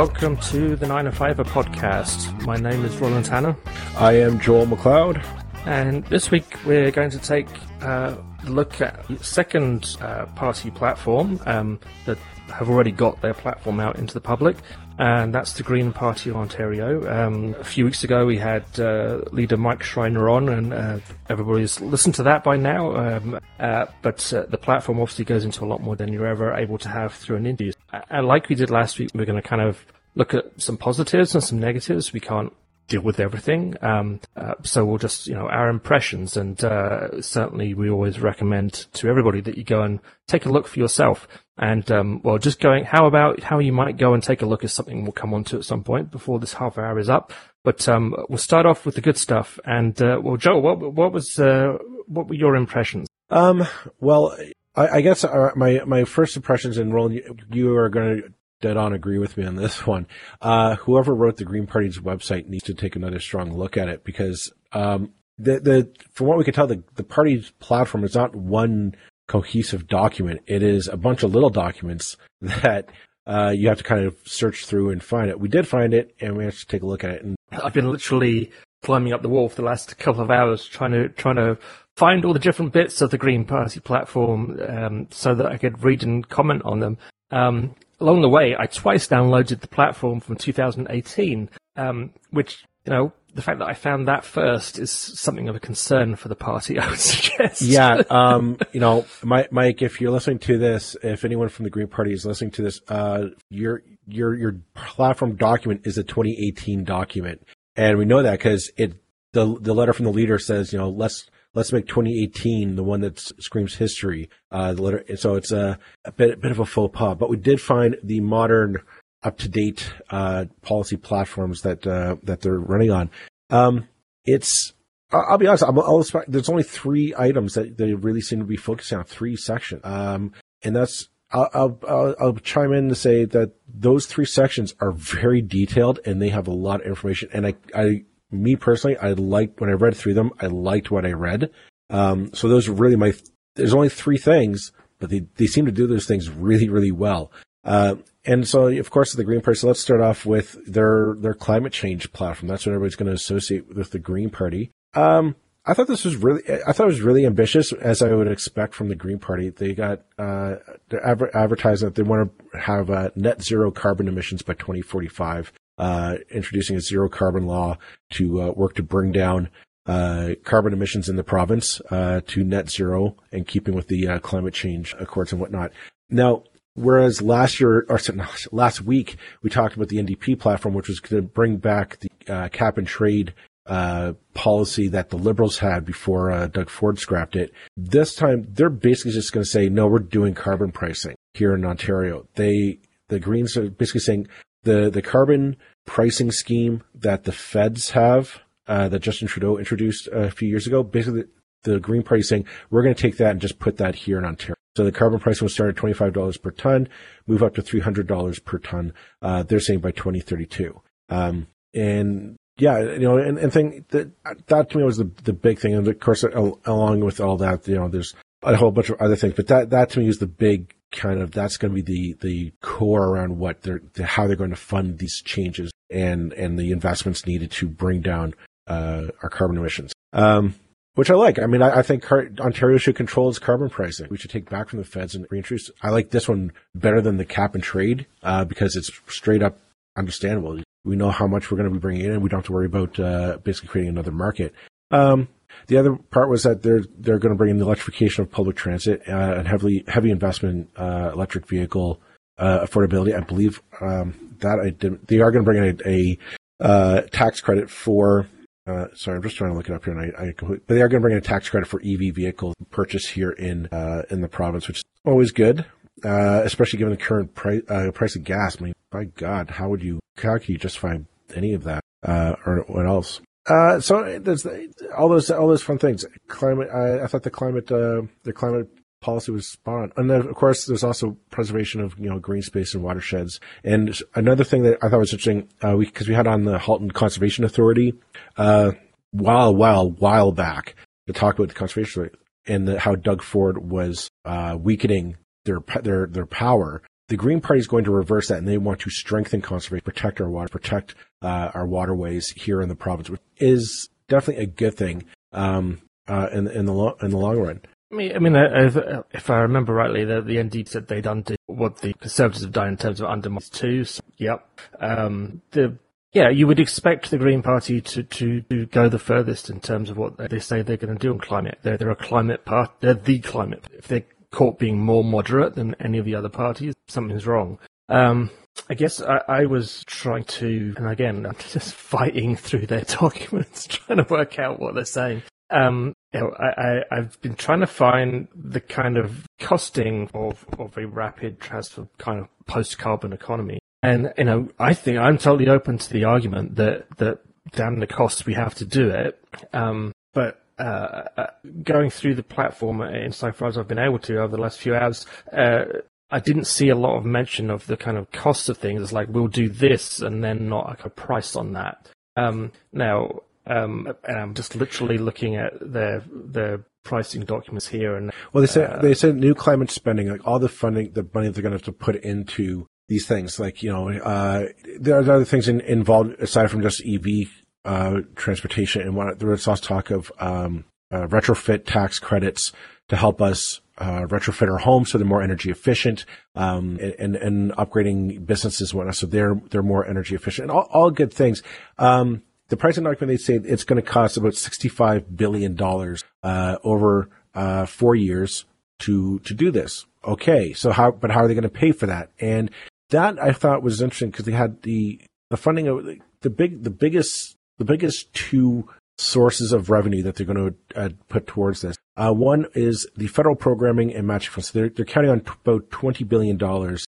welcome to the 905er podcast. My name is Roland Tanner. I am Joel McLeod. And this week we're going to take a look at second uh, party platform um, that have already got their platform out into the public, and that's the Green Party of Ontario. Um, a few weeks ago, we had uh, leader Mike Schreiner on, and uh, everybody's listened to that by now. Um, uh, but uh, the platform obviously goes into a lot more than you're ever able to have through an interview. And like we did last week, we're going to kind of look at some positives and some negatives. We can't deal with everything. Um, uh, so we'll just, you know, our impressions, and uh, certainly we always recommend to everybody that you go and take a look for yourself. And um, well, just going, how about how you might go and take a look at something we'll come on to at some point before this half hour is up. But um, we'll start off with the good stuff. And uh, well, Joe, what what was uh, what were your impressions? Um, well, I, I guess uh, my my first impressions, and Roland, you, you are going to dead on agree with me on this one. Uh, whoever wrote the Green Party's website needs to take another strong look at it because um, the the from what we can tell, the the party's platform is not one cohesive document. It is a bunch of little documents that uh, you have to kind of search through and find it. We did find it, and we have to take a look at it. And I've been literally climbing up the wall for the last couple of hours, trying to trying to find all the different bits of the Green Party platform um, so that I could read and comment on them. Um, along the way, I twice downloaded the platform from 2018, um, which you know the fact that I found that first is something of a concern for the party. I would suggest. Yeah, um, you know, Mike, if you're listening to this, if anyone from the Green Party is listening to this, uh, your your your platform document is a 2018 document, and we know that because it the the letter from the leader says, you know, let's let's make 2018 the one that screams history. Uh, the letter, so it's a, a bit a bit of a faux pas, but we did find the modern up to date uh, policy platforms that uh, that they're running on. Um, it's I'll be honest. I'll, there's only three items that they really seem to be focusing on. Three sections, um, and that's I'll, I'll, I'll chime in to say that those three sections are very detailed and they have a lot of information. And I, I, me personally, I liked when I read through them. I liked what I read. Um, so those are really my. There's only three things, but they they seem to do those things really really well. Uh, and so, of course, the Green Party. So let's start off with their their climate change platform. That's what everybody's going to associate with the Green Party. Um, I thought this was really, I thought it was really ambitious, as I would expect from the Green Party. They got uh, they're adver- advertising that they want to have uh, net zero carbon emissions by 2045, uh, introducing a zero carbon law to uh, work to bring down uh, carbon emissions in the province uh, to net zero and keeping with the climate change accords and whatnot. Now, Whereas last year, or last week, we talked about the NDP platform, which was going to bring back the uh, cap and trade uh, policy that the Liberals had before uh, Doug Ford scrapped it. This time, they're basically just going to say, no, we're doing carbon pricing here in Ontario. They, the Greens are basically saying the, the carbon pricing scheme that the feds have, uh, that Justin Trudeau introduced a few years ago, basically the Green Party saying, we're going to take that and just put that here in Ontario. So the carbon price will start at $25 per ton, move up to $300 per ton. Uh, they're saying by 2032. Um, and yeah, you know, and, and thing that, that to me was the, the big thing. And of course, along with all that, you know, there's a whole bunch of other things, but that, that to me is the big kind of, that's going to be the, the core around what they're, how they're going to fund these changes and, and the investments needed to bring down, uh, our carbon emissions. Um, which I like. I mean, I, I think car- Ontario should control its carbon pricing. We should take back from the feds and reintroduce. I like this one better than the cap and trade uh, because it's straight up understandable. We know how much we're going to be bringing in, and we don't have to worry about uh, basically creating another market. Um, the other part was that they're they're going to bring in the electrification of public transit uh, and heavily heavy investment uh, electric vehicle uh, affordability. I believe um, that I did. They are going to bring in a, a uh, tax credit for uh, sorry, I'm just trying to look it up here, and I, I complete, but they are going to bring in a tax credit for EV vehicles purchase here in uh, in the province, which is always good, uh, especially given the current price uh, price of gas. I mean, by God, how would you how can you justify any of that uh, or what else? Uh, so there's all those all those fun things. Climate. I, I thought the climate the climate policy was spot on. And then, of course, there's also preservation of, you know, green space and watersheds. And another thing that I thought was interesting, uh, we, cause we had on the Halton Conservation Authority, uh, while, while, while back to talk about the conservation and the, how Doug Ford was, uh, weakening their, their, their power. the Green Party is going to reverse that, and they want to strengthen conservation, protect our water, protect uh, our waterways here in the province, which is definitely a good thing um, uh, in in the lo- in the long run. I mean, mean, uh, if I remember rightly, the, the said they'd undo what the Conservatives have done in terms of undermine too. So, yep. Um, the yeah, you would expect the Green Party to, to, to go the furthest in terms of what they say they're going to do on climate. They're, they're a climate part. They're the climate. If they're caught being more moderate than any of the other parties, something's wrong. Um, I guess I, I, was trying to, and again, I'm just fighting through their documents, trying to work out what they're saying. Um, you know, I, have been trying to find the kind of costing of, of a rapid transfer kind of post-carbon economy. And, you know, I think I'm totally open to the argument that, that damn the costs we have to do it. Um, but, uh, uh, going through the platform insofar as I've been able to over the last few hours, uh, I didn't see a lot of mention of the kind of costs of things. It's like we'll do this and then not like a price on that. Um, now, um, and I'm just literally looking at their their pricing documents here. And well, they said uh, they said new climate spending, like all the funding, the money they're going to have to put into these things. Like you know, uh, there are other things in, involved aside from just EV uh, transportation. And what there was also talk of um, uh, retrofit tax credits to help us uh, retrofit our homes so they're more energy efficient, um, and, and upgrading businesses and whatnot so they're they're more energy efficient. And all, all good things. Um, the pricing document they say it's going to cost about sixty five billion dollars uh, over uh, four years to to do this. Okay, so how? But how are they going to pay for that? And that I thought was interesting because they had the the funding of the big the biggest the biggest two sources of revenue that they're going to uh, put towards this. Uh, one is the federal programming and matching funds. So they're, they're counting on t- about $20 billion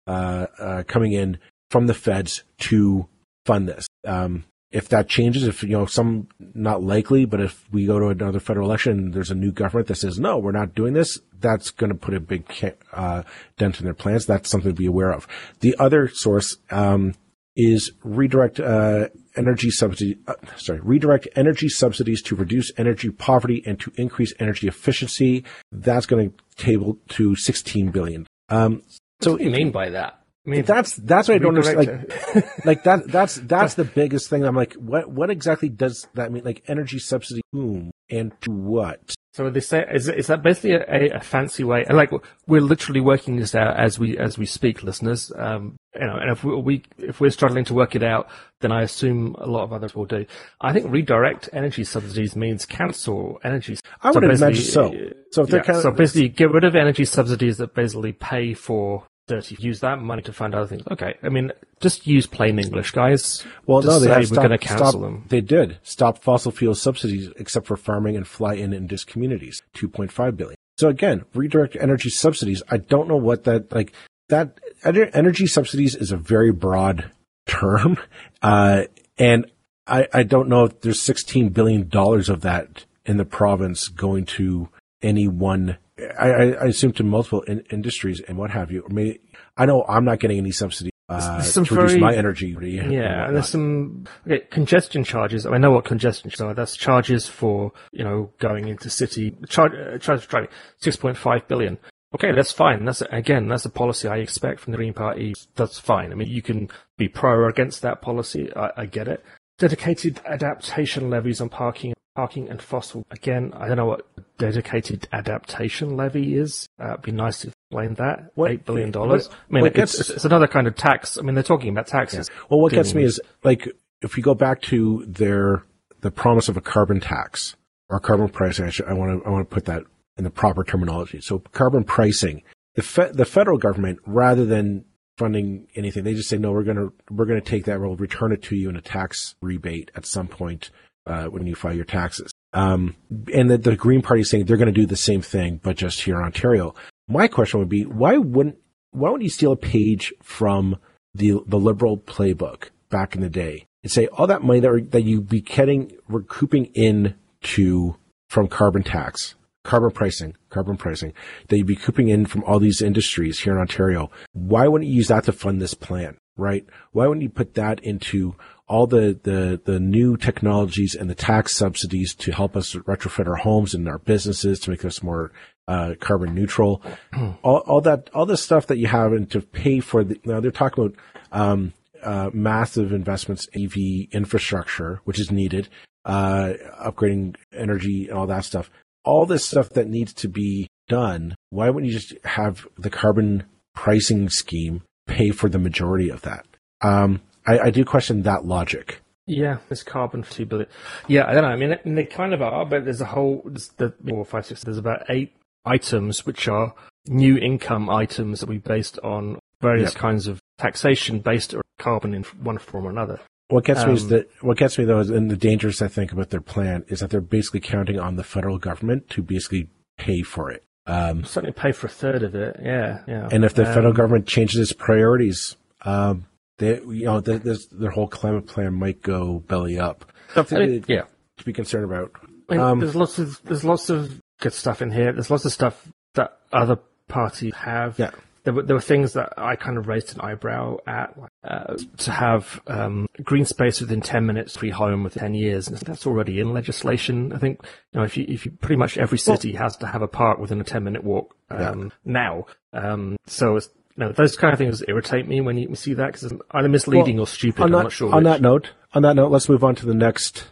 uh, uh, coming in from the feds to fund this. Um, if that changes, if, you know, some not likely, but if we go to another federal election, there's a new government that says, no, we're not doing this, that's going to put a big uh, dent in their plans. That's something to be aware of. The other source um, is redirect uh, energy subsidy. Uh, sorry, redirect energy subsidies to reduce energy poverty and to increase energy efficiency. That's going to table to 16 billion. Um, so what do you mean by that? I mean, that's that's what I don't understand. Like, like that that's that's the biggest thing. I'm like, what what exactly does that mean? Like energy subsidy, whom and to what? So they say is is that basically a, a, fancy way? And like we're literally working this out as we as we speak, listeners. Um, you know, and if we, we if we're struggling to work it out, then I assume a lot of others will do. I think redirect energy subsidies means cancel energy. I would imagine so. So, yeah, kind of, so basically, get rid of energy subsidies that basically pay for dirty. Use that money to fund other things. Okay, I mean, just use plain English, guys. Well, just no, they we're going to cancel them. They did stop fossil fuel subsidies, except for farming and fly-in and dis communities, two point five billion. So again, redirect energy subsidies. I don't know what that like. That energy subsidies is a very broad term, uh, and I, I don't know if there's sixteen billion dollars of that in the province going to any one I, I, assume to multiple in, industries and what have you. I mean, I know I'm not getting any subsidy uh, to very, reduce my energy. Yeah, and, and there's some okay, congestion charges. I, know what congestion charges are. That's charges for you know going into city charge uh, charge for driving. Six point five billion. Okay, that's fine. That's again, that's a policy I expect from the Green Party. That's fine. I mean, you can be pro or against that policy. I, I get it. Dedicated adaptation levies on parking parking and fossil. Again, I don't know what dedicated adaptation levy is. Uh, it'd be nice to explain that. What, Eight billion dollars. I mean, gets, it's, it's, another kind of tax. I mean, they're talking about taxes. Yeah. Well, what gets me is like if you go back to their the promise of a carbon tax or carbon pricing. Actually, I want to I want to put that in the proper terminology. So carbon pricing. The fe- the federal government, rather than funding anything, they just say no. We're gonna we're gonna take that. We'll return it to you in a tax rebate at some point uh, when you file your taxes. Um, and the, the Green Party is saying they're going to do the same thing, but just here in Ontario. My question would be, why wouldn't why wouldn't you steal a page from the the Liberal playbook back in the day and say all that money that that you'd be getting recouping in to from carbon tax, carbon pricing, carbon pricing that you'd be couping in from all these industries here in Ontario? Why wouldn't you use that to fund this plan? Right? Why wouldn't you put that into all the, the, the new technologies and the tax subsidies to help us retrofit our homes and our businesses to make us more uh, carbon neutral. all, all that, all this stuff that you have and to pay for the, now they're talking about, um, uh, massive investments in EV infrastructure, which is needed, uh, upgrading energy and all that stuff. All this stuff that needs to be done. Why wouldn't you just have the carbon pricing scheme pay for the majority of that? Um, I, I do question that logic. Yeah, it's carbon for two billion. Yeah, I don't know. I mean, they kind of are, but there's a whole, there's the four, five, six. There's about eight items which are new income items that we based on various yep. kinds of taxation based on carbon in one form or another. What gets um, me is um, that what gets me though is and the dangers I think about their plan is that they're basically counting on the federal government to basically pay for it. Um, certainly pay for a third of it. Yeah, yeah. And if the um, federal government changes its priorities, um, they, you know, the, their whole climate plan might go belly up. Something I mean, to, yeah. to be concerned about. I mean, um, there's lots of there's lots of good stuff in here. There's lots of stuff that other parties have. Yeah. There were, there were things that I kind of raised an eyebrow at, uh, to have um, green space within 10 minutes free home within 10 years. And that's already in legislation. I think, you know, if you, if you pretty much every city well, has to have a park within a 10 minute walk um, yeah. now. Um, so it's, no, those kind of things irritate me when you see that because it's either misleading well, or stupid. I'm not sure. On which. that note, on that note, let's move on to the next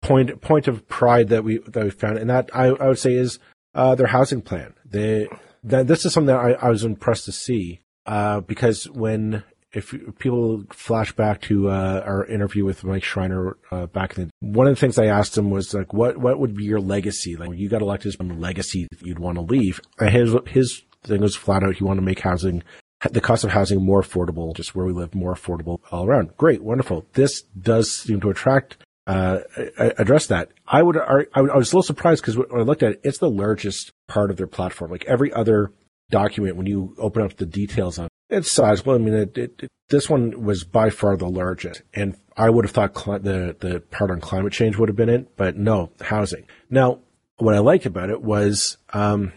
point point of pride that we that we found, and that I, I would say is uh, their housing plan. They that this is something that I, I was impressed to see uh, because when if people flash back to uh, our interview with Mike Schreiner uh, back then, one of the things I asked him was like, "What what would be your legacy? Like, you got elected, as one legacy that you'd want to leave?" And his his thing was flat out he wanted to make housing, the cost of housing more affordable, just where we live more affordable all around. Great, wonderful. This does seem to attract, uh, address that. I would, I, was a little surprised because when I looked at it, it's the largest part of their platform. Like every other document, when you open up the details on it, it's sizable. I mean, it, it, it, this one was by far the largest, and I would have thought the the part on climate change would have been it, but no, housing. Now, what I liked about it was um,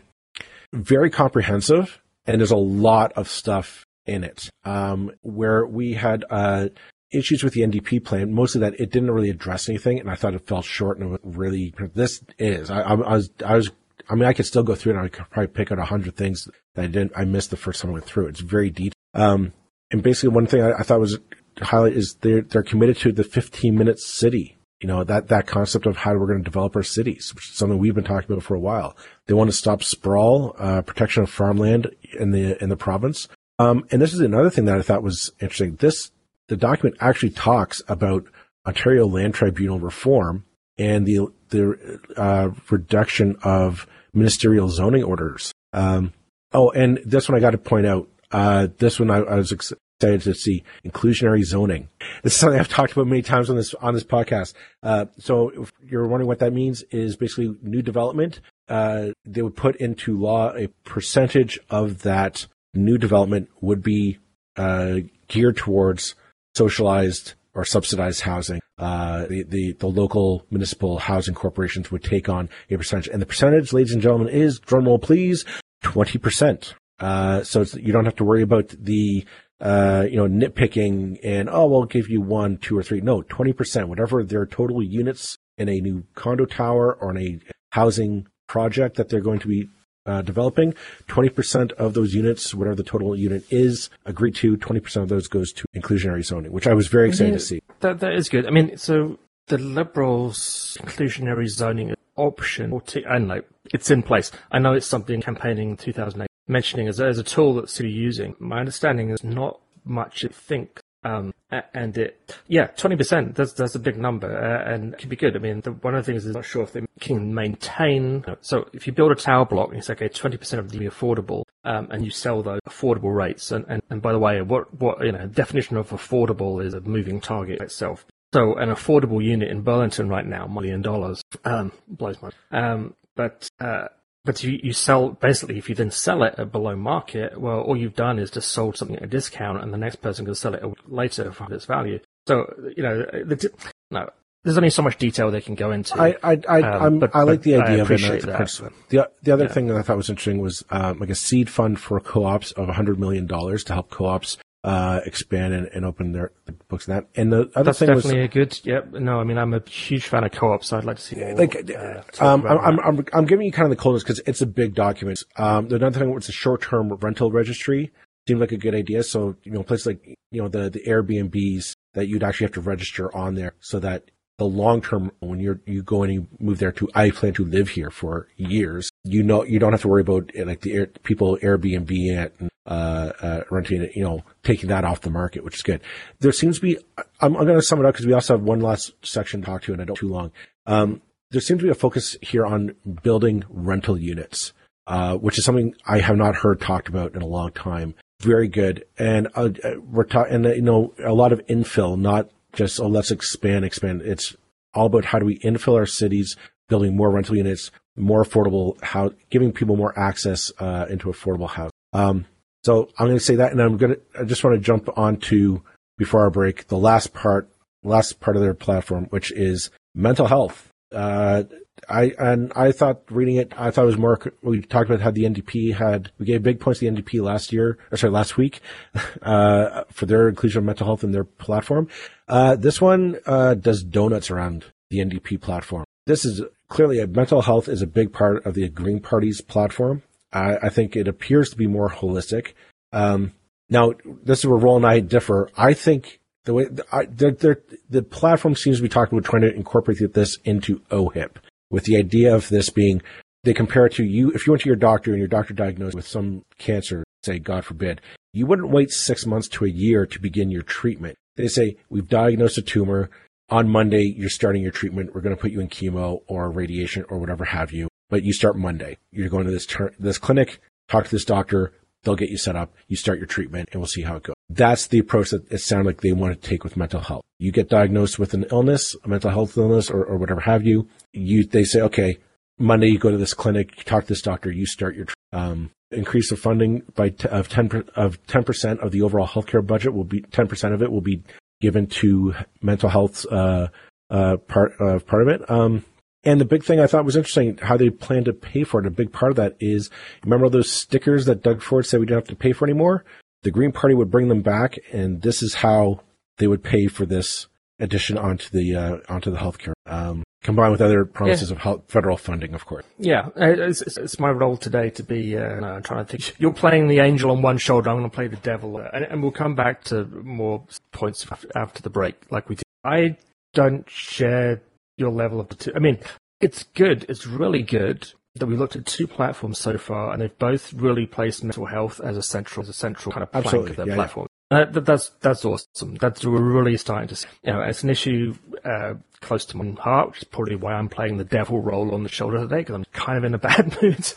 very comprehensive, and there's a lot of stuff in it. Um, where we had uh, issues with the NDP plan, mostly that it didn't really address anything, and I thought it fell short. And it really, this is. I, I, was, I was. I mean, I could still go through it, and I could probably pick out a hundred things that I didn't. I missed the first time I went through. It's very detailed. Um, and basically, one thing I, I thought was highlight is they're they're committed to the 15 minute city you know, that, that concept of how we're going to develop our cities, which is something we've been talking about for a while. They want to stop sprawl, uh, protection of farmland in the, in the province. Um, and this is another thing that I thought was interesting. This, the document actually talks about Ontario Land Tribunal reform and the, the, uh, reduction of ministerial zoning orders. Um, oh, and this one I got to point out, uh, this one I, I was ex- excited to see inclusionary zoning. This is something I've talked about many times on this on this podcast. Uh, so if you're wondering what that means, is basically new development. Uh, they would put into law a percentage of that new development would be uh, geared towards socialized or subsidized housing. Uh, the, the, the local municipal housing corporations would take on a percentage, and the percentage, ladies and gentlemen, is drumroll please, twenty percent. Uh, so you don't have to worry about the uh, you know, nitpicking and, oh, we'll give you one, two, or three. No, 20%, whatever their total units in a new condo tower or in a housing project that they're going to be uh, developing, 20% of those units, whatever the total unit is, agreed to, 20% of those goes to inclusionary zoning, which I was very excited to see. That, that is good. I mean, so the Liberals' inclusionary zoning option, and like, it's in place. I know it's something campaigning in 2008 mentioning as, as a tool that City using. My understanding is not much it thinks. Um, and it, yeah, 20%, that's, that's a big number, uh, and it could be good. I mean, the, one of the things is not sure if they can maintain, so if you build a tower block and say, okay, 20% of the affordable, um, and you sell those affordable rates, and, and, and by the way, what, what, you know, definition of affordable is a moving target itself. So an affordable unit in Burlington right now, million dollars, um, blows my, um, but, uh, but you, you sell basically if you then sell it at below market, well, all you've done is just sold something at a discount, and the next person can sell it later for its value. So you know, the, no, there's only so much detail they can go into. I I I, um, but, I like the idea of it. The, the, the other yeah. thing that I thought was interesting was um, like a seed fund for co-ops of 100 million dollars to help co-ops uh, expand and, and open their books and that. And the other That's thing was definitely a good. Yep. No, I mean I'm a huge fan of co-op, so I'd like to see more. like uh, um, I'm, that. I'm, I'm, I'm giving you kind of the coldness because it's a big document. Um, the another thing was a short term rental registry seemed like a good idea. So you know, places like you know the the Airbnbs that you'd actually have to register on there so that the long term when you're you go and you move there to I plan to live here for years. You know you don't have to worry about like the air, people Airbnb it and uh, uh, renting it. You know taking that off the market, which is good. There seems to be. I'm, I'm going to sum it up because we also have one last section to talk to, and I don't too long. Um, there seems to be a focus here on building rental units, uh, which is something I have not heard talked about in a long time. Very good, and uh, uh, we're talking, and uh, you know, a lot of infill, not just oh let's expand, expand. It's all about how do we infill our cities, building more rental units, more affordable, how giving people more access uh, into affordable housing. Um, so I'm going to say that, and I'm going to. I just want to jump on to before our break the last part, last part of their platform, which is mental health. Uh, I and I thought reading it, I thought it was more. We talked about how the NDP had we gave big points to the NDP last year, or sorry, last week, uh, for their inclusion of mental health in their platform. Uh, this one uh, does donuts around the NDP platform. This is clearly a mental health is a big part of the Green Party's platform. I, I think it appears to be more holistic. Um, now, this is where Roland and I differ. I think the way I, they're, they're, the platform seems to be talking about trying to incorporate this into OHIP, with the idea of this being they compare it to you. If you went to your doctor and your doctor diagnosed with some cancer, say God forbid, you wouldn't wait six months to a year to begin your treatment. They say we've diagnosed a tumor. On Monday, you're starting your treatment. We're going to put you in chemo or radiation or whatever have you. But you start Monday. You're going to this tur- this clinic. Talk to this doctor. They'll get you set up. You start your treatment, and we'll see how it goes. That's the approach that it sounded like they want to take with mental health. You get diagnosed with an illness, a mental health illness, or, or whatever have you. You they say, okay, Monday you go to this clinic, you talk to this doctor, you start your um, increase of funding by t- of ten of ten percent of the overall healthcare budget will be ten percent of it will be given to mental health uh, uh, part uh, part of it. Um, and the big thing I thought was interesting how they plan to pay for it. A big part of that is remember those stickers that Doug Ford said we don't have to pay for anymore. The Green Party would bring them back, and this is how they would pay for this addition onto the uh, onto the healthcare, um, combined with other promises of health, federal funding, of course. Yeah, it's, it's, my role today to be uh, no, trying to think. You're playing the angel on one shoulder. I'm going to play the devil, uh, and, and we'll come back to more points after the break, like we did. I don't share your level of. I mean, it's good. It's really good that we looked at two platforms so far, and they've both really placed mental health as a central, as a central kind of plank Absolutely, of their yeah, yeah. platform. Uh, that, that's that's awesome. That's we're really starting to see. You know, it's an issue uh, close to my heart, which is probably why I'm playing the devil role on the shoulder today because I'm kind of in a bad mood.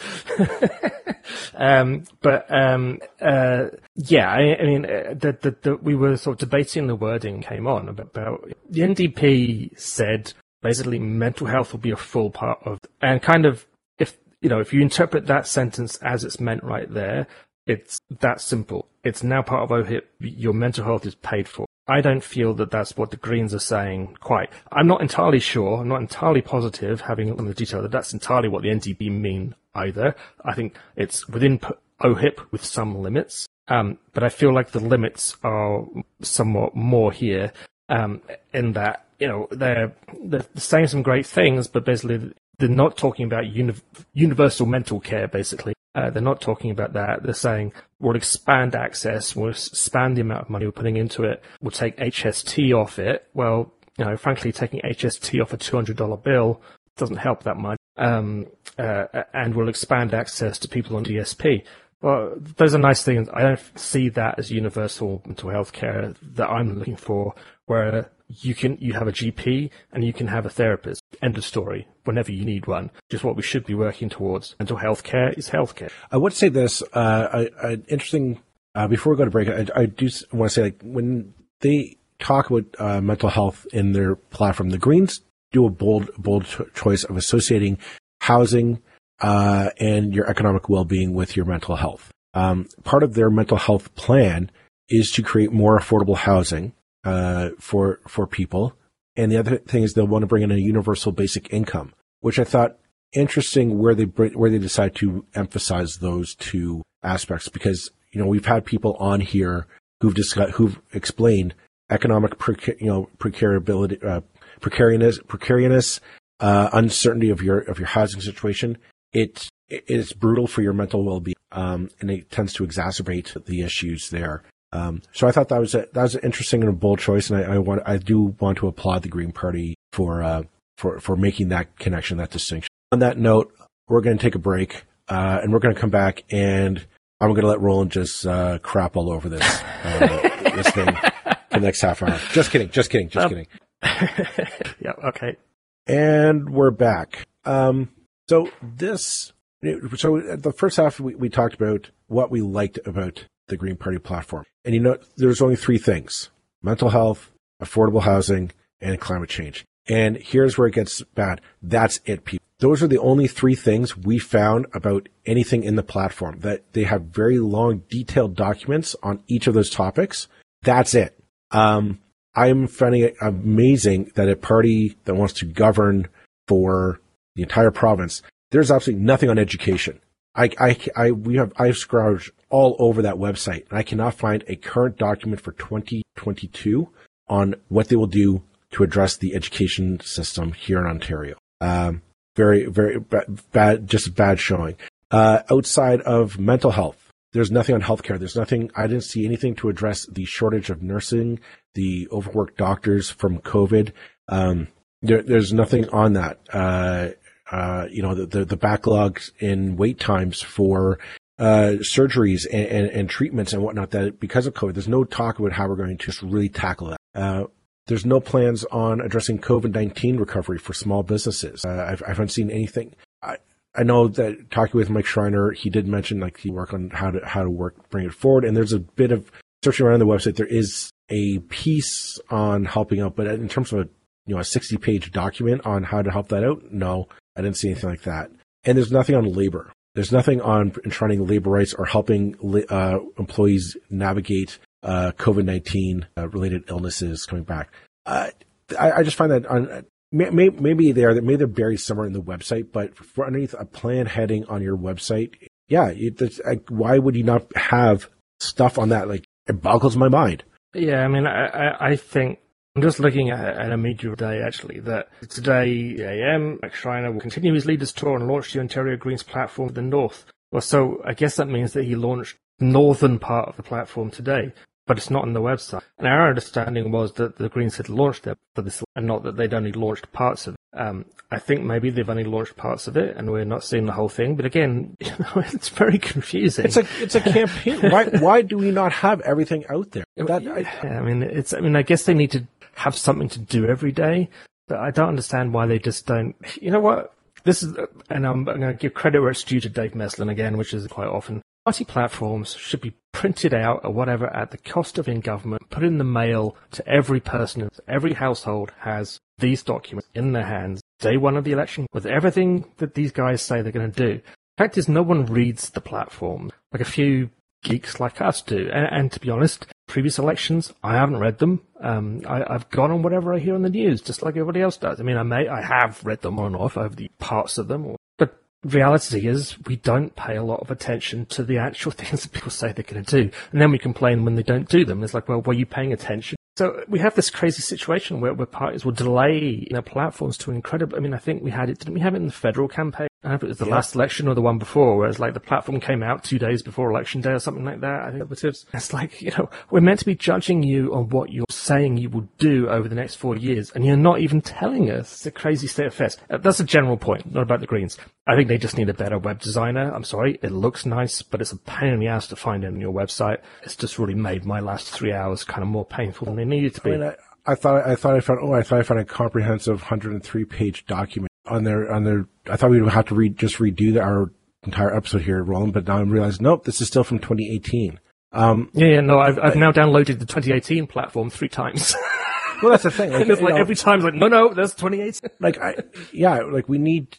um, but um, uh, yeah, I, I mean, uh, the, the, the, we were sort of debating the wording came on about, about the NDP said basically mental health will be a full part of, and kind of if you know if you interpret that sentence as it's meant right there, it's that simple. It's now part of OHIP. Your mental health is paid for. I don't feel that that's what the Greens are saying quite. I'm not entirely sure. I'm not entirely positive, having looked in the detail, that that's entirely what the NDP mean either. I think it's within OHIP with some limits. Um, but I feel like the limits are somewhat more here, um, in that, you know, they're, they're saying some great things, but basically they're not talking about uni- universal mental care, basically. Uh, they're not talking about that. They're saying we'll expand access, we'll expand the amount of money we're putting into it, we'll take HST off it. Well, you know, frankly, taking HST off a $200 bill doesn't help that much. Um, uh, and we'll expand access to people on DSP. Well, those are nice things. I don't see that as universal mental health care that I'm looking for, where you can you have a GP and you can have a therapist. End of story. Whenever you need one, just what we should be working towards. Mental health care is healthcare. I would say this. Uh, I, I, interesting. Uh, before we go to break, I, I do want to say like when they talk about uh, mental health in their platform, the Greens do a bold, bold choice of associating housing uh, and your economic well-being with your mental health. Um, part of their mental health plan is to create more affordable housing uh, for for people, and the other thing is they'll want to bring in a universal basic income, which I thought interesting where they br- where they decide to emphasize those two aspects because you know we've had people on here who've discussed, who've explained economic, preca- you know, precariability, uh, precarious, precarious, uh, uncertainty of your of your housing situation. It it's brutal for your mental well being, um, and it tends to exacerbate the issues there. Um, so I thought that was a, that was an interesting and a bold choice, and I, I want I do want to applaud the Green Party for uh, for for making that connection, that distinction. On that note, we're going to take a break, uh, and we're going to come back, and I'm going to let Roland just uh, crap all over this uh, this thing for the next half hour. Just kidding, just kidding, just um, kidding. yeah, okay. And we're back. Um, so this, so the first half we, we talked about what we liked about the Green Party platform, and you know, there's only three things: mental health, affordable housing, and climate change. And here's where it gets bad. That's it, people. Those are the only three things we found about anything in the platform that they have very long, detailed documents on each of those topics. That's it. Um, I'm finding it amazing that a party that wants to govern for the entire province, there's absolutely nothing on education. I, I, I, we have, I've scrounged all over that website and I cannot find a current document for 2022 on what they will do to address the education system here in Ontario. Um, very, very bad, just bad showing. Uh, outside of mental health, there's nothing on healthcare. There's nothing, I didn't see anything to address the shortage of nursing, the overworked doctors from COVID. Um, there, there's nothing on that. Uh, uh, you know, the, the, the, backlogs in wait times for, uh, surgeries and, and, and, treatments and whatnot that because of COVID, there's no talk about how we're going to just really tackle that. Uh, there's no plans on addressing COVID-19 recovery for small businesses. Uh, I've, I haven't seen anything. I, I know that talking with Mike Schreiner, he did mention like he work on how to how to work bring it forward, and there's a bit of searching around the website. There is a piece on helping out, but in terms of a you know a 60 page document on how to help that out, no, I didn't see anything like that. And there's nothing on labor. There's nothing on enshrining labor rights or helping uh, employees navigate uh, COVID 19 uh, related illnesses coming back. Uh, I, I, just find that on, may, maybe they are maybe they're buried somewhere in the website, but for underneath a plan heading on your website, yeah, it, like, why would you not have stuff on that? Like it boggles my mind. Yeah, I mean, I, I think I'm just looking at, at a media today, actually, that today, AM, Mike Schreiner will continue his leaders tour and launch the Ontario Greens platform to the north. Well, so I guess that means that he launched the northern part of the platform today but it's not on the website. And our understanding was that the Greens had launched it for this, and not that they'd only launched parts of it. Um, I think maybe they've only launched parts of it, and we're not seeing the whole thing. But again, you know, it's very confusing. It's a it's a campaign. why why do we not have everything out there? That, I, yeah, I mean, it's. I mean, I guess they need to have something to do every day, but I don't understand why they just don't. You know what? This is, and I'm, I'm going to give credit where it's due to Dave Meslin again, which is quite often. Party platforms should be printed out or whatever at the cost of in government, put in the mail to every person. Every household has these documents in their hands day one of the election with everything that these guys say they're going to do. The Fact is, no one reads the platform like a few geeks like us do. And, and to be honest, previous elections, I haven't read them. Um, I, have gone on whatever I hear on the news, just like everybody else does. I mean, I may, I have read them on and off over the parts of them, But reality is we don't pay a lot of attention to the actual things that people say they're going to do. And then we complain when they don't do them. It's like, well, were you paying attention? So we have this crazy situation where, where parties will delay their platforms to incredible. I mean, I think we had it, didn't we have it in the federal campaign? I don't know if it was the yeah. last election or the one before, where it's like the platform came out two days before election day or something like that. I think it was. It's like, you know, we're meant to be judging you on what you're saying you will do over the next four years, and you're not even telling us. It's a crazy state of affairs. Uh, that's a general point, not about the Greens. I think they just need a better web designer. I'm sorry, it looks nice, but it's a pain in the ass to find it on your website. It's just really made my last three hours kind of more painful than they needed to be. I, mean, I, I thought I thought I found oh I thought I found a comprehensive 103 page document on their on their. I thought we would have to just redo our entire episode here, Roland, but now I'm realizing nope, this is still from 2018. Um, yeah, yeah, no, I've I've now downloaded the 2018 platform three times. well, that's the thing. Like, it's like know, every time, like no, no, that's 2018. Like, I, yeah, like we need.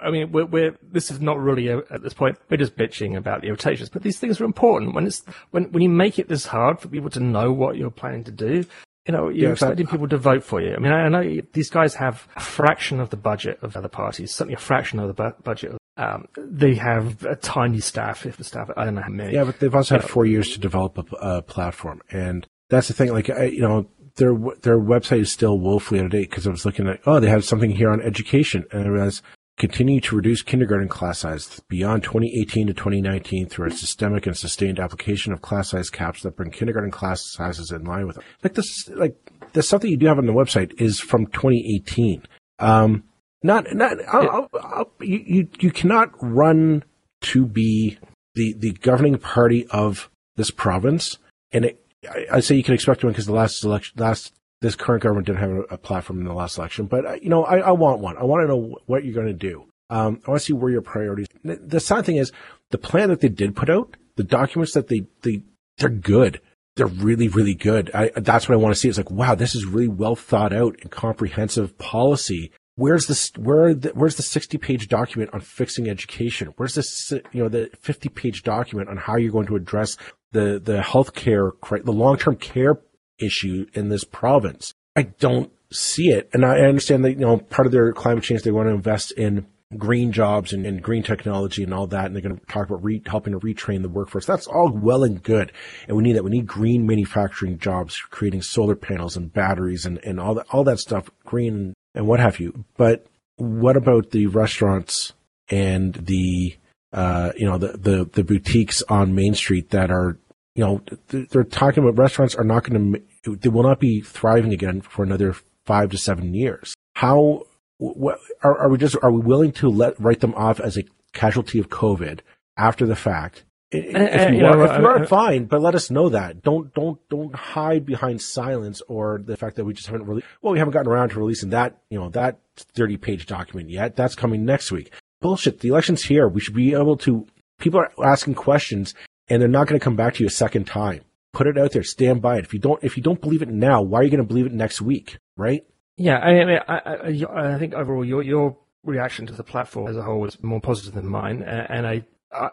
I mean, we're, we're, this is not really a, at this point. We're just bitching about the rotations, but these things are important. When it's when when you make it this hard for people to know what you're planning to do, you know, you're yeah, expecting that, people to vote for you. I mean, I know these guys have a fraction of the budget of other parties, certainly a fraction of the bu- budget of Um, they have a tiny staff, if the staff, I don't know how many. Yeah, but they've also had four years to develop a, a platform, and that's the thing. Like, I, you know, their their website is still woefully out of date because I was looking at, oh, they have something here on education, and it was continue to reduce kindergarten class size beyond 2018 to 2019 through a systemic and sustained application of class size caps that bring kindergarten class sizes in line with it. Like this, like the stuff that you do have on the website is from 2018. Um, not, not, I'll, I'll, I'll, you, you, cannot run to be the, the governing party of this province. And it, I, I say you can expect one because the last election, last, this current government didn't have a, platform in the last election, but uh, you know, I, I want one. I want to know what you're going to do. Um, I want to see where your priorities. The sad thing is the plan that they did put out, the documents that they, they, they're good. They're really, really good. I, that's what I want to see. It's like, wow, this is really well thought out and comprehensive policy where's this where the, where's the 60 page document on fixing education? Where's this you know the 50 page document on how you're going to address the the healthcare the long-term care issue in this province? I don't see it. And i understand that you know part of their climate change they want to invest in green jobs and, and green technology and all that and they're going to talk about re- helping to retrain the workforce. That's all well and good. And we need that. We need green manufacturing jobs creating solar panels and batteries and, and all that all that stuff green and what have you. But what about the restaurants and the uh, you know the, the the boutiques on Main Street that are you know they're talking about restaurants are not going to they will not be thriving again for another five to seven years. How what, are, are we just are we willing to let write them off as a casualty of COVID after the fact if you, you are, if you are, uh, uh, fine, but let us know that. Don't don't don't hide behind silence or the fact that we just haven't really. Well, we haven't gotten around to releasing that you know that thirty page document yet. That's coming next week. Bullshit. The election's here. We should be able to. People are asking questions, and they're not going to come back to you a second time. Put it out there. Stand by it. If you don't, if you don't believe it now, why are you going to believe it next week? Right? Yeah, I mean, I, I, I think overall your your reaction to the platform as a whole was more positive than mine, and I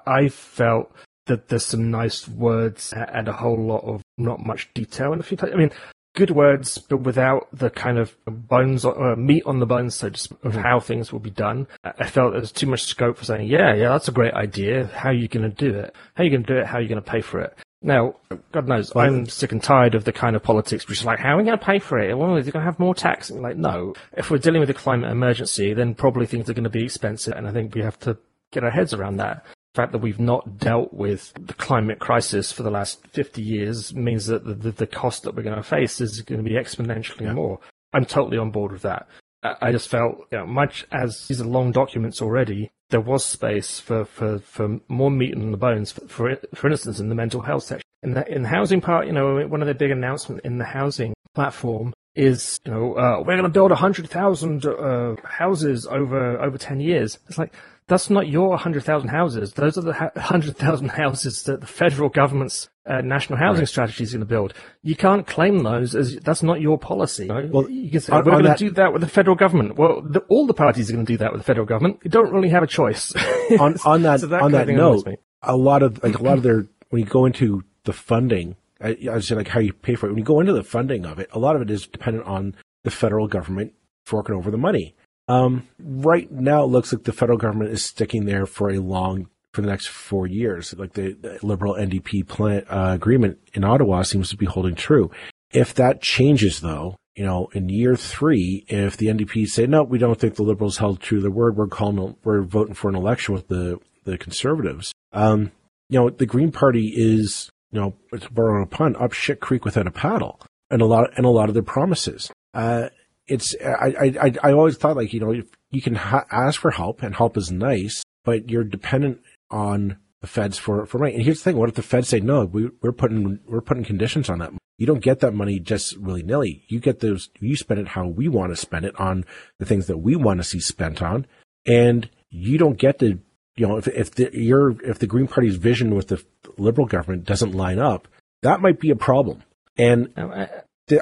I felt that there's some nice words and a whole lot of not much detail in a few places. I mean, good words, but without the kind of bones or uh, meat on the bones, so to speak, of mm-hmm. how things will be done. I felt there's too much scope for saying, yeah, yeah, that's a great idea. How are you going to do it? How are you going to do it? How are you going to pay for it? Now, God knows, I'm sick and tired of the kind of politics which is like, how are we going to pay for it? Well, is it going to have more tax? And like, no. If we're dealing with a climate emergency, then probably things are going to be expensive, and I think we have to get our heads around that fact that we've not dealt with the climate crisis for the last 50 years means that the, the, the cost that we're going to face is going to be exponentially yeah. more. I'm totally on board with that. I just felt, you know, much as these are long documents already, there was space for, for, for more meat on the bones. For, for, for instance, in the mental health section, in the in the housing part, you know, one of the big announcements in the housing platform is, you know, uh, we're going to build hundred thousand uh, houses over over ten years. It's like that's not your 100,000 houses. Those are the 100,000 houses that the federal government's uh, national housing right. strategy is going to build. You can't claim those as that's not your policy. Well, you can say, on, we're going to do that with the federal government. Well, the, all the parties are going to do that with the federal government. You don't really have a choice. on, on that, so that on that note, a lot of, like a lot of their, when you go into the funding, I, I say like how you pay for it. When you go into the funding of it, a lot of it is dependent on the federal government forking over the money. Um, right now, it looks like the federal government is sticking there for a long, for the next four years. Like the, the Liberal NDP plan, uh, agreement in Ottawa seems to be holding true. If that changes, though, you know, in year three, if the NDP say no, we don't think the Liberals held true to their word, we're calling, we're voting for an election with the the Conservatives. Um, you know, the Green Party is, you know, to a pun, up shit creek without a paddle, and a lot and a lot of their promises. Uh, it's I, I I always thought like you know you can ha- ask for help and help is nice, but you're dependent on the feds for for money. And here's the thing: what if the feds say no? We, we're putting we're putting conditions on that. You don't get that money just willy nilly. You get those. You spend it how we want to spend it on the things that we want to see spent on, and you don't get to you know if if the your if the Green Party's vision with the Liberal government doesn't line up, that might be a problem. And I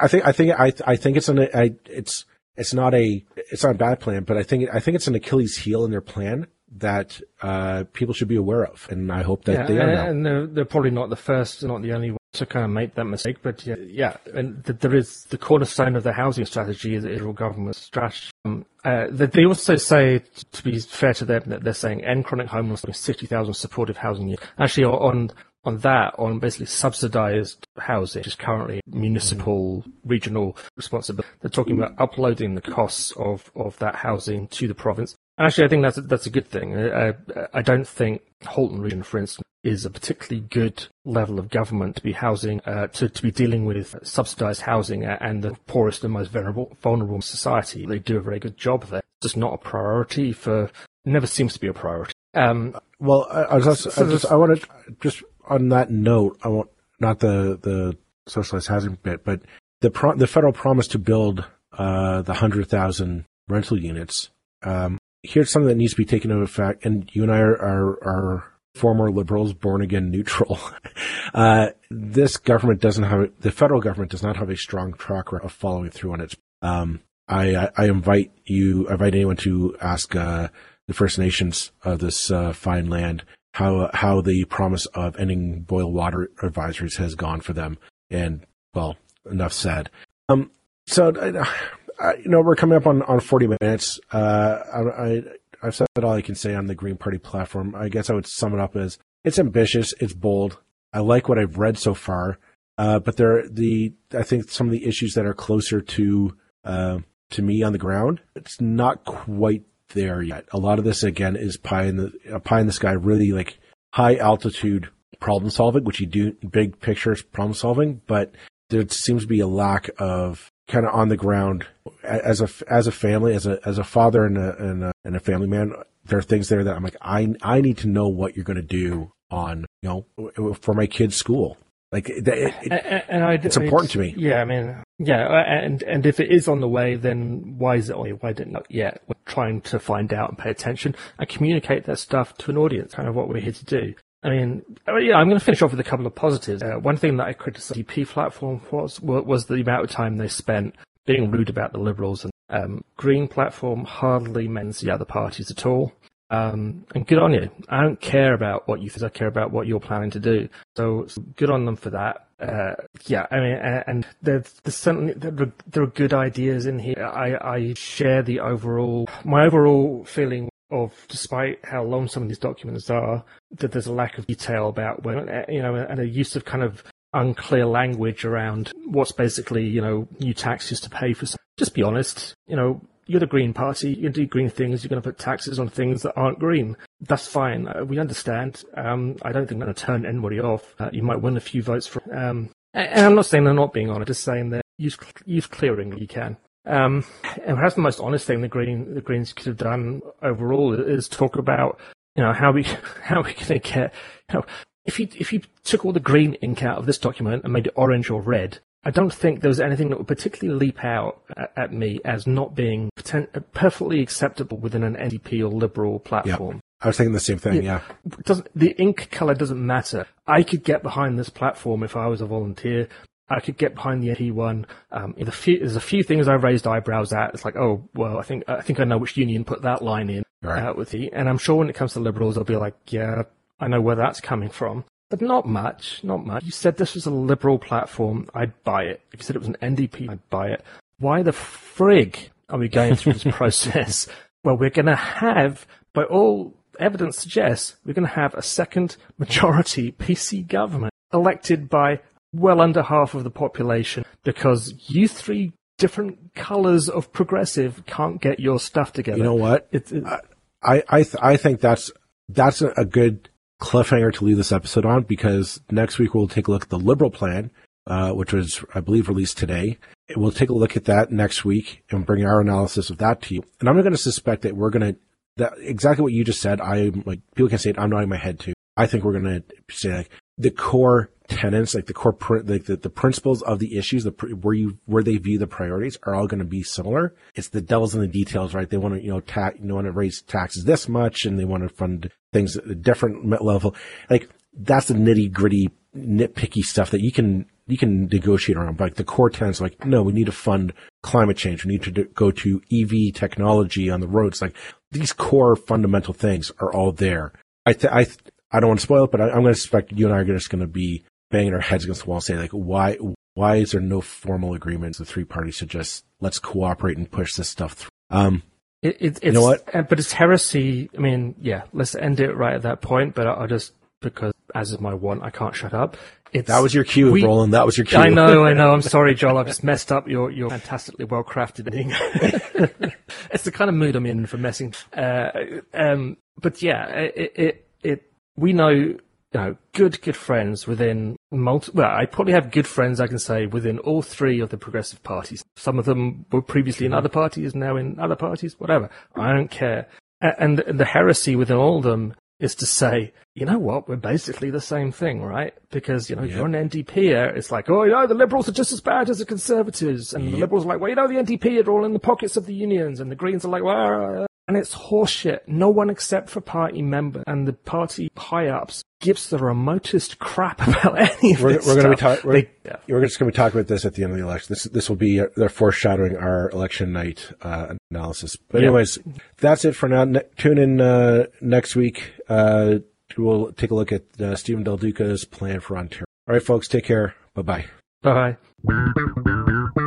think I think I I think it's an I, it's it's not a it's not a bad plan, but I think I think it's an Achilles heel in their plan that uh, people should be aware of, and I hope that yeah, they are. And they're, they're, probably not the first, not the only one to kind of make that mistake. But yeah, yeah and th- there is the cornerstone of the housing strategy is the Israel government strategy. Um, uh, they also say, to be fair to them, that they're saying end chronic homelessness, 60,000 supportive housing units. Actually, on on that, on basically subsidized housing, which is currently municipal, regional responsibility. They're talking about uploading the costs of, of that housing to the province. And actually, I think that's a, that's a good thing. I, I don't think Halton Region, for instance, is a particularly good level of government to be housing, uh, to, to be dealing with subsidized housing and the poorest and most vulnerable, vulnerable society. They do a very good job there. It's just not a priority for, never seems to be a priority. Um, well, I, I, just, so I just, I want to just on that note, I want not the the socialized housing bit, but the pro, the federal promise to build uh, the hundred thousand rental units. Um, here's something that needs to be taken into effect, and you and I are are, are former liberals, born again neutral. uh, this government doesn't have the federal government does not have a strong track record of following through on its. Um, I, I, I invite you, I invite anyone to ask uh, the First Nations of this uh, fine land how how the promise of ending boil water advisories has gone for them. And well, enough said. Um, so I, you know we're coming up on, on forty minutes. Uh, I, I I've said all I can say on the Green Party platform. I guess I would sum it up as it's ambitious, it's bold. I like what I've read so far, uh, but there the I think some of the issues that are closer to uh, to me on the ground, it's not quite there yet. A lot of this again is pie in the pie in the sky, really like high altitude problem solving, which you do big picture problem solving, but there seems to be a lack of kind of on the ground as a as a family, as a as a father and a and a, and a family man. There are things there that I'm like, I I need to know what you're going to do on you know for my kid's school. Like it, it, and, and I, it's important to me. Yeah, I mean, yeah, and and if it is on the way, then why is it on? Why didn't not yet? We're trying to find out and pay attention and communicate that stuff to an audience. Kind of what we're here to do. I mean, yeah, I'm going to finish off with a couple of positives. Uh, one thing that I criticized the DP platform was was the amount of time they spent being rude about the Liberals and um, Green platform hardly mentions the other parties at all. Um, and good on you. I don't care about what you think. I care about what you're planning to do. So, so good on them for that. Uh, yeah, I mean, and there's, there's certainly there, there are good ideas in here. I, I share the overall my overall feeling of, despite how long some of these documents are, that there's a lack of detail about when you know, and a use of kind of unclear language around what's basically you know new taxes to pay for. Just be honest. You know, you're the Green Party, you're going to do green things, you're going to put taxes on things that aren't green. That's fine. Uh, we understand. Um, I don't think to turn anybody off. Uh, you might win a few votes from. Um, and I'm not saying they're not being honest, I'm just saying that use use clearing you can. Um, and perhaps the most honest thing the green the Greens could have done overall is talk about you know how we how we going to get you know if you if you took all the green ink out of this document and made it orange or red, I don't think there was anything that would particularly leap out at, at me as not being perfectly acceptable within an NDP or Liberal platform. I was thinking the same thing. Yeah, doesn't the ink color doesn't matter. I could get behind this platform if I was a volunteer. I could get behind the NT one. Um, the few, there's a few things I've raised eyebrows at. It's like, oh, well, I think I think I know which union put that line in right. uh, with the, and I'm sure when it comes to liberals, they'll be like, yeah, I know where that's coming from. But not much, not much. You said this was a liberal platform, I'd buy it. If you said it was an NDP, I'd buy it. Why the frig are we going through this process? Well, we're going to have, by all evidence suggests, we're going to have a second majority PC government elected by well under half of the population because you three different colors of progressive can't get your stuff together. You know what? I I th- I think that's that's a good cliffhanger to leave this episode on because next week we'll take a look at the liberal plan, uh, which was, I believe, released today. We'll take a look at that next week and bring our analysis of that to you. And I'm going to suspect that we're going to, that exactly what you just said. I'm like, people can say it. I'm nodding my head to. I think we're going to say like the core tenets, like the core, like the, the principles of the issues, the, where you, where they view the priorities are all going to be similar. It's the devil's in the details, right? They want to, you know, tax, you know, want to raise taxes this much and they want to fund things at a different level. Like that's the nitty gritty, nitpicky stuff that you can, you can negotiate around. But like the core tenets, like, no, we need to fund climate change. We need to go to EV technology on the roads. Like these core fundamental things are all there. I, th- I, th- I don't want to spoil it, but I, am going to suspect you and I are just going to be banging our heads against the wall, saying like, why why is there no formal agreement? The three parties to just let's cooperate and push this stuff through. Um, It, it, it's, know what? But it's heresy. I mean, yeah, let's end it right at that point. But I'll just because, as is my want, I can't shut up. It's, that was your cue, we- Roland. That was your cue. I know, I know. I'm sorry, Joel. I've just messed up your, your fantastically well crafted thing. it's the kind of mood I'm in for messing. Uh, um, but yeah, it, we know, you know, good, good friends within multi, well, I probably have good friends, I can say, within all three of the progressive parties. Some of them were previously in other parties, now in other parties, whatever. I don't care. And the heresy within all of them is to say, you know what, we're basically the same thing, right? Because, you know, if you're an NDP, uh, it's like, oh, you know, the Liberals are just as bad as the Conservatives. And the Liberals are like, well, you know, the NDP are all in the pockets of the unions. And the Greens are like, well, and it's horseshit. No one except for party member and the party high-ups gives the remotest crap about any of We're, this we're going to be talking. We're, yeah. we're just going to be talking about this at the end of the election. This this will be uh, they're foreshadowing our election night uh, analysis. But Yeah. anyways, that's it for now. Ne- tune in uh, next week. Uh, we'll take a look at uh, Stephen Del Duca's plan for Ontario. All right, folks. Take care. Bye bye bye. Bye.